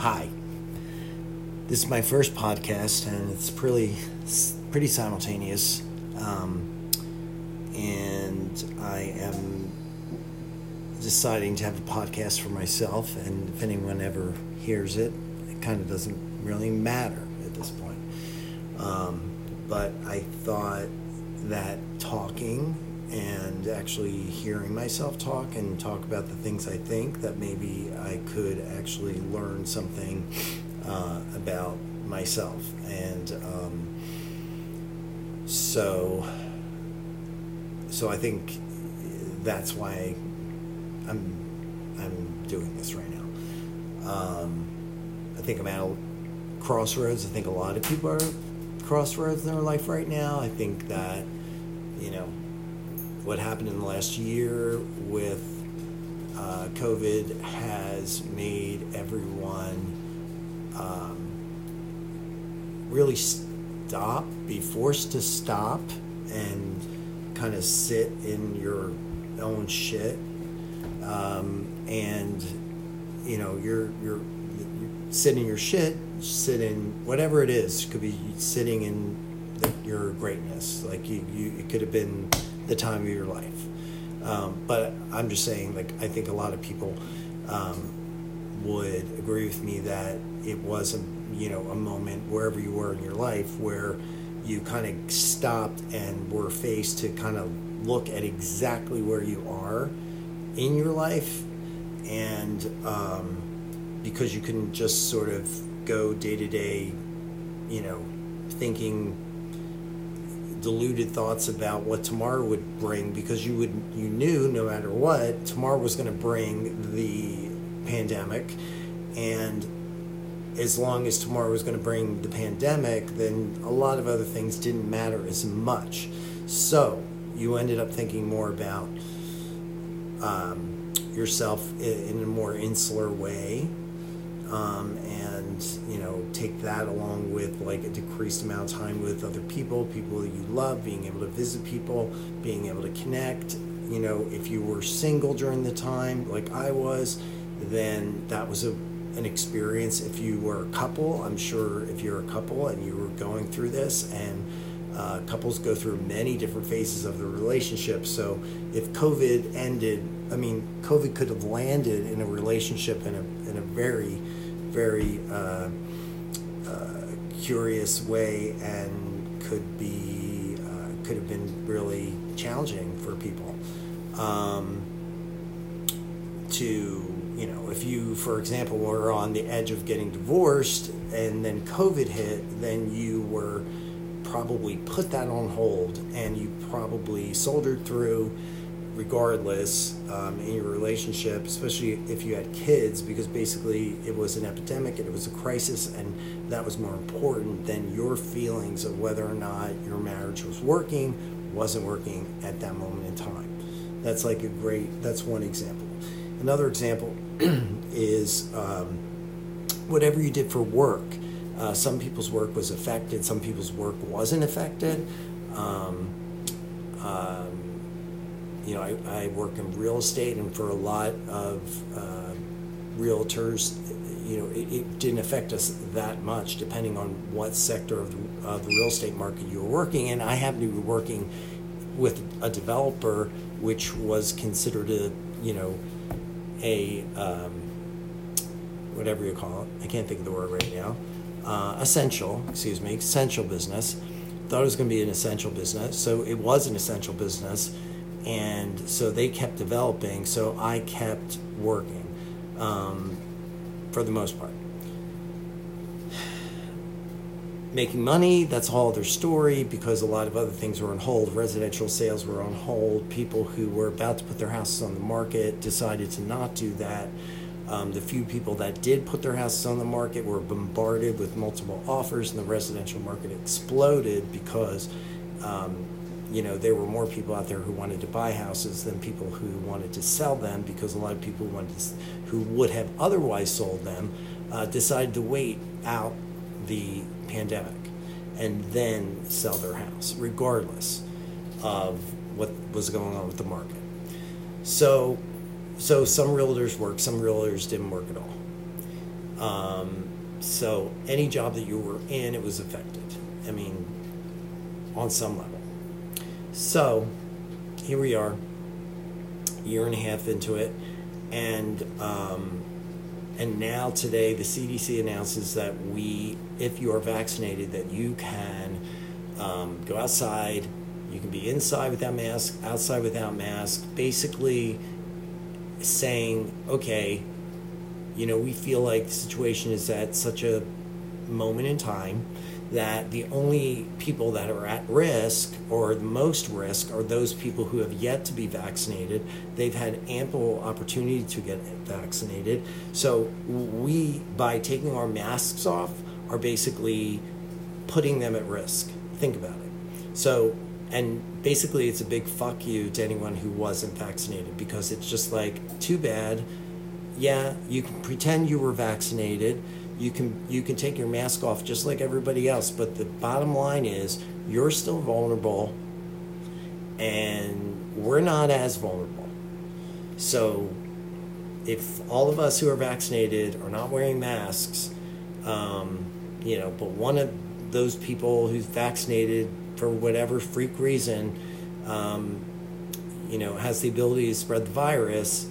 Hi. This is my first podcast, and it's pretty pretty simultaneous. Um, and I am deciding to have a podcast for myself, and if anyone ever hears it, it kind of doesn't really matter at this point. Um, but I thought that talking and actually hearing myself talk and talk about the things I think that maybe I could actually learn something uh, about myself. And um, so, so I think that's why I'm I'm doing this right now. Um, I think I'm at a crossroads. I think a lot of people are crossroads in their life right now. I think that you know what happened in the last year with uh, COVID has made everyone um, really stop, be forced to stop and kind of sit in your own shit. Um, and, you know, you're, you're, you're sitting in your shit, sit in whatever it is, could be sitting in the, your greatness. Like you, you, it could have been the time of your life. Um, but I'm just saying, like, I think a lot of people um, would agree with me that it was a, you know, a moment wherever you were in your life where you kind of stopped and were faced to kind of look at exactly where you are in your life. And um, because you couldn't just sort of go day to day, you know, thinking deluded thoughts about what tomorrow would bring because you would you knew no matter what tomorrow was going to bring the pandemic. And as long as tomorrow was going to bring the pandemic then a lot of other things didn't matter as much. So you ended up thinking more about um, yourself in a more insular way um, and you know take that along with like a decreased amount of time with other people people that you love being able to visit people being able to connect. You know if you were single during the time like i was then that was a, an experience. If you were a couple i'm sure if you're a couple and you were going through this and uh, couples go through many different phases of the relationship. So if covid ended i mean covid could have landed in a relationship in a, in a very very uh, uh, curious way and could be uh, could have been really challenging for people. Um, to you know if you for example were on the edge of getting divorced and then covid hit then you were probably put that on hold and you probably soldiered through regardless um, in your relationship, especially if you had kids, because basically it was an epidemic and it was a crisis, and that was more important than your feelings of whether or not your marriage was working, wasn't working at that moment in time. That's like a great, that's one example. Another example is um, whatever you did for work. Uh, some people's work was affected, some people's work wasn't affected. Um, um, you know, I, I work in real estate, and for a lot of uh, realtors, you know, it, it, didn't affect us that much, depending on what sector of the, of the real estate market you were working in. I happen to be working with a developer, which was considered a, you know, a um, whatever you call it. I can't think of the word right now. Uh, essential, excuse me, essential business. Thought it was going to be an essential business, so it was an essential business and so they kept developing so i kept working um, for the most part. Making money that's a whole other story because a lot of other things were on hold. Residential sales were on hold. People who were about to put their houses on the market decided to not do that. Um, the few people that did put their houses on the market were bombarded with multiple offers and the residential market exploded because um, you know, there were more people out there who wanted to buy houses than people who wanted to sell them because a lot of people wanted to, who would have otherwise sold them uh, decided to wait out the pandemic and then sell their house, regardless of what was going on with the market. So, so some realtors worked, some realtors didn't work at all. Um, so any job that you were in, it was affected. I mean, on some level. So here we are, year and a half into it, and um, and now today the CDC announces that we, if you are vaccinated, that you can um, go outside, you can be inside without mask, outside without mask. Basically, saying, okay, you know, we feel like the situation is at such a moment in time that the only people that are at risk or the most risk are those people who have yet to be vaccinated. They've had ample opportunity to get vaccinated. So we, by taking our masks off, are basically putting them at risk. Think about it. So, and basically, it's a big fuck you to anyone who wasn't vaccinated because it's just like, too bad. Yeah, you can pretend you were vaccinated you can you can take your mask off just like everybody else but the bottom line is you're still vulnerable and we're not as vulnerable. So if all of us who are vaccinated are not wearing masks um, you know but one of those people who's vaccinated for whatever freak reason um, you know has the ability to spread the virus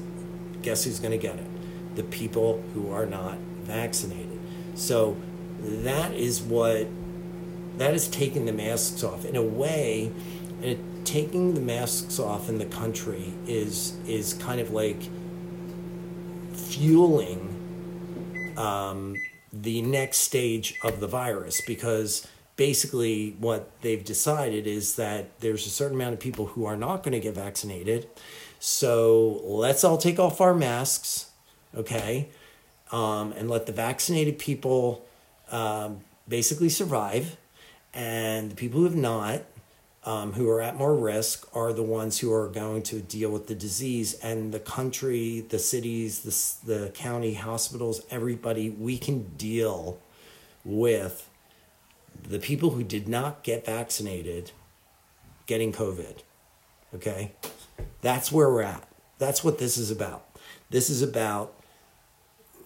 guess who's going to get it? The people who are not vaccinated so that is what that is taking the masks off in a way. It, taking the masks off in the country is is kind of like fueling um, the next stage of the virus because basically what they've decided is that there's a certain amount of people who are not going to get vaccinated. So let's all take off our masks, okay? Um, and let the vaccinated people um, basically survive. And the people who have not, um, who are at more risk, are the ones who are going to deal with the disease. And the country, the cities, the, the county hospitals, everybody, we can deal with the people who did not get vaccinated getting COVID. Okay? That's where we're at. That's what this is about. This is about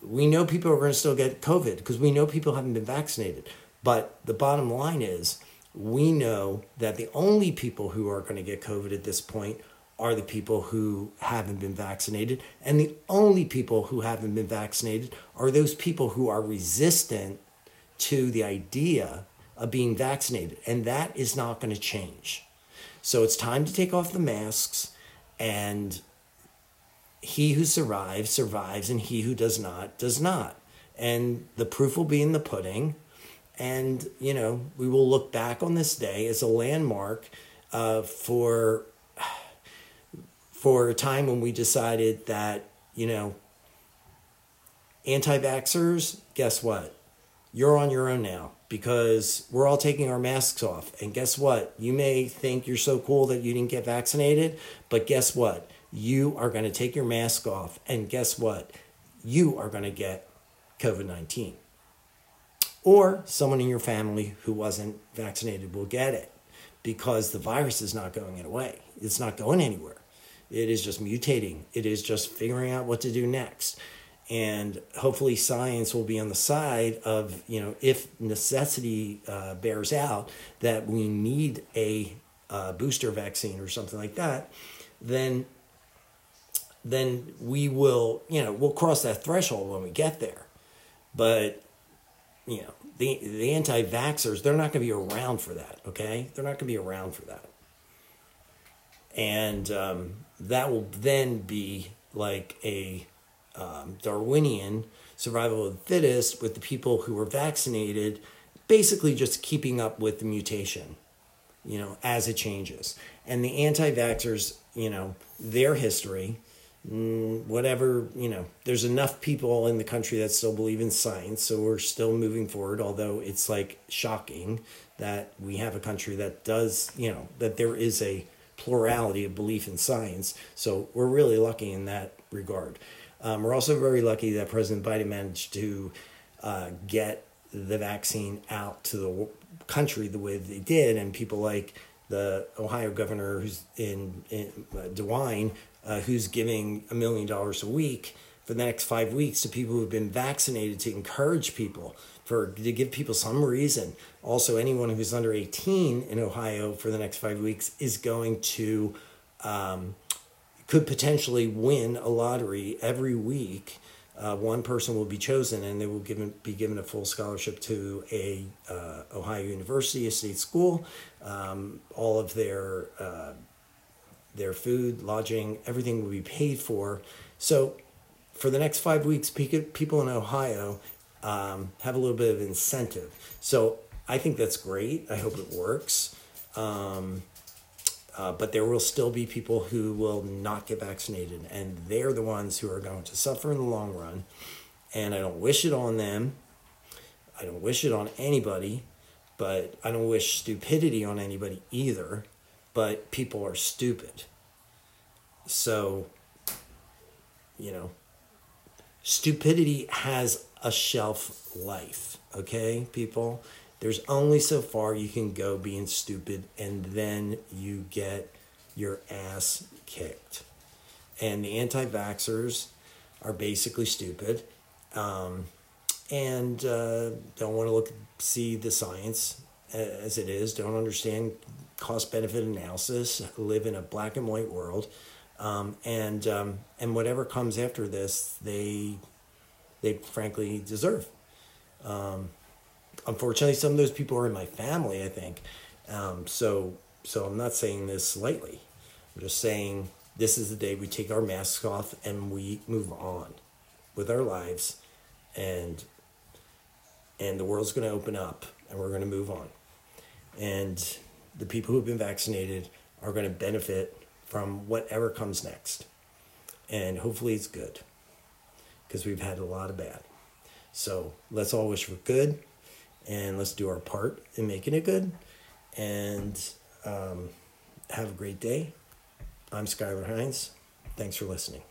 we know people are going to still get COVID because we know people haven't been vaccinated. But the bottom line is, we know that the only people who are going to get COVID at this point are the people who haven't been vaccinated. And the only people who haven't been vaccinated are those people who are resistant to the idea of being vaccinated. And that is not going to change. So it's time to take off the masks and he who survives survives and he who does not does not. And the proof will be in the pudding. And you know we will look back on this day as a landmark uh, for for a time when we decided that you know anti-vaxxers guess what? You're on your own now because we're all taking our masks off. And guess what? You may think you're so cool that you didn't get vaccinated but guess what you are going to take your mask off, and guess what? You are going to get COVID 19. Or someone in your family who wasn't vaccinated will get it because the virus is not going away. It's not going anywhere. It is just mutating, it is just figuring out what to do next. And hopefully, science will be on the side of, you know, if necessity uh, bears out that we need a uh, booster vaccine or something like that, then then we will, you know, we'll cross that threshold when we get there. But, you know, the, the anti vaxxers, they're not going to be around for that, okay? They're not going to be around for that. And um, that will then be like a um, Darwinian survival of the fittest with the people who were vaccinated, basically just keeping up with the mutation, you know, as it changes. And the anti vaxxers, you know, their history Mm, whatever you know there's enough people in the country that still believe in science so we're still moving forward although it's like shocking that we have a country that does you know that there is a plurality of belief in science. So we're really lucky in that regard. Um, we're also very lucky that president biden managed to uh, get the vaccine out to the country the way they did and people like the ohio governor who's in, in uh, dewine uh, who's giving a million dollars a week for the next five weeks to people who've been vaccinated to encourage people for to give people some reason. Also, anyone who's under 18 in Ohio for the next five weeks is going to um, could potentially win a lottery every week. Uh, one person will be chosen, and they will given be given a full scholarship to a uh, Ohio University, a state school. Um, all of their uh, their food, lodging, everything will be paid for. So, for the next five weeks, people in Ohio um, have a little bit of incentive. So, I think that's great. I hope it works. Um, uh, but there will still be people who will not get vaccinated, and they're the ones who are going to suffer in the long run. And I don't wish it on them. I don't wish it on anybody, but I don't wish stupidity on anybody either. But people are stupid. So, you know, stupidity has a shelf life, okay, people? there's only so far you can go being stupid and then you get your ass kicked. And the anti vaxxers are basically stupid um, and uh, don't want to look see the science as it is, don't understand cost benefit analysis, live in a black and white world. Um, and um, and whatever comes after this, they they frankly deserve. Um, unfortunately, some of those people are in my family. I think, um, so so I'm not saying this lightly. I'm just saying this is the day we take our masks off and we move on with our lives, and and the world's going to open up and we're going to move on, and the people who've been vaccinated are going to benefit from whatever comes next, and hopefully it's good, because we've had a lot of bad. So let's all wish for good and let's do our part in making it good. And um, have a great day. I'm Skylar Hines. Thanks for listening.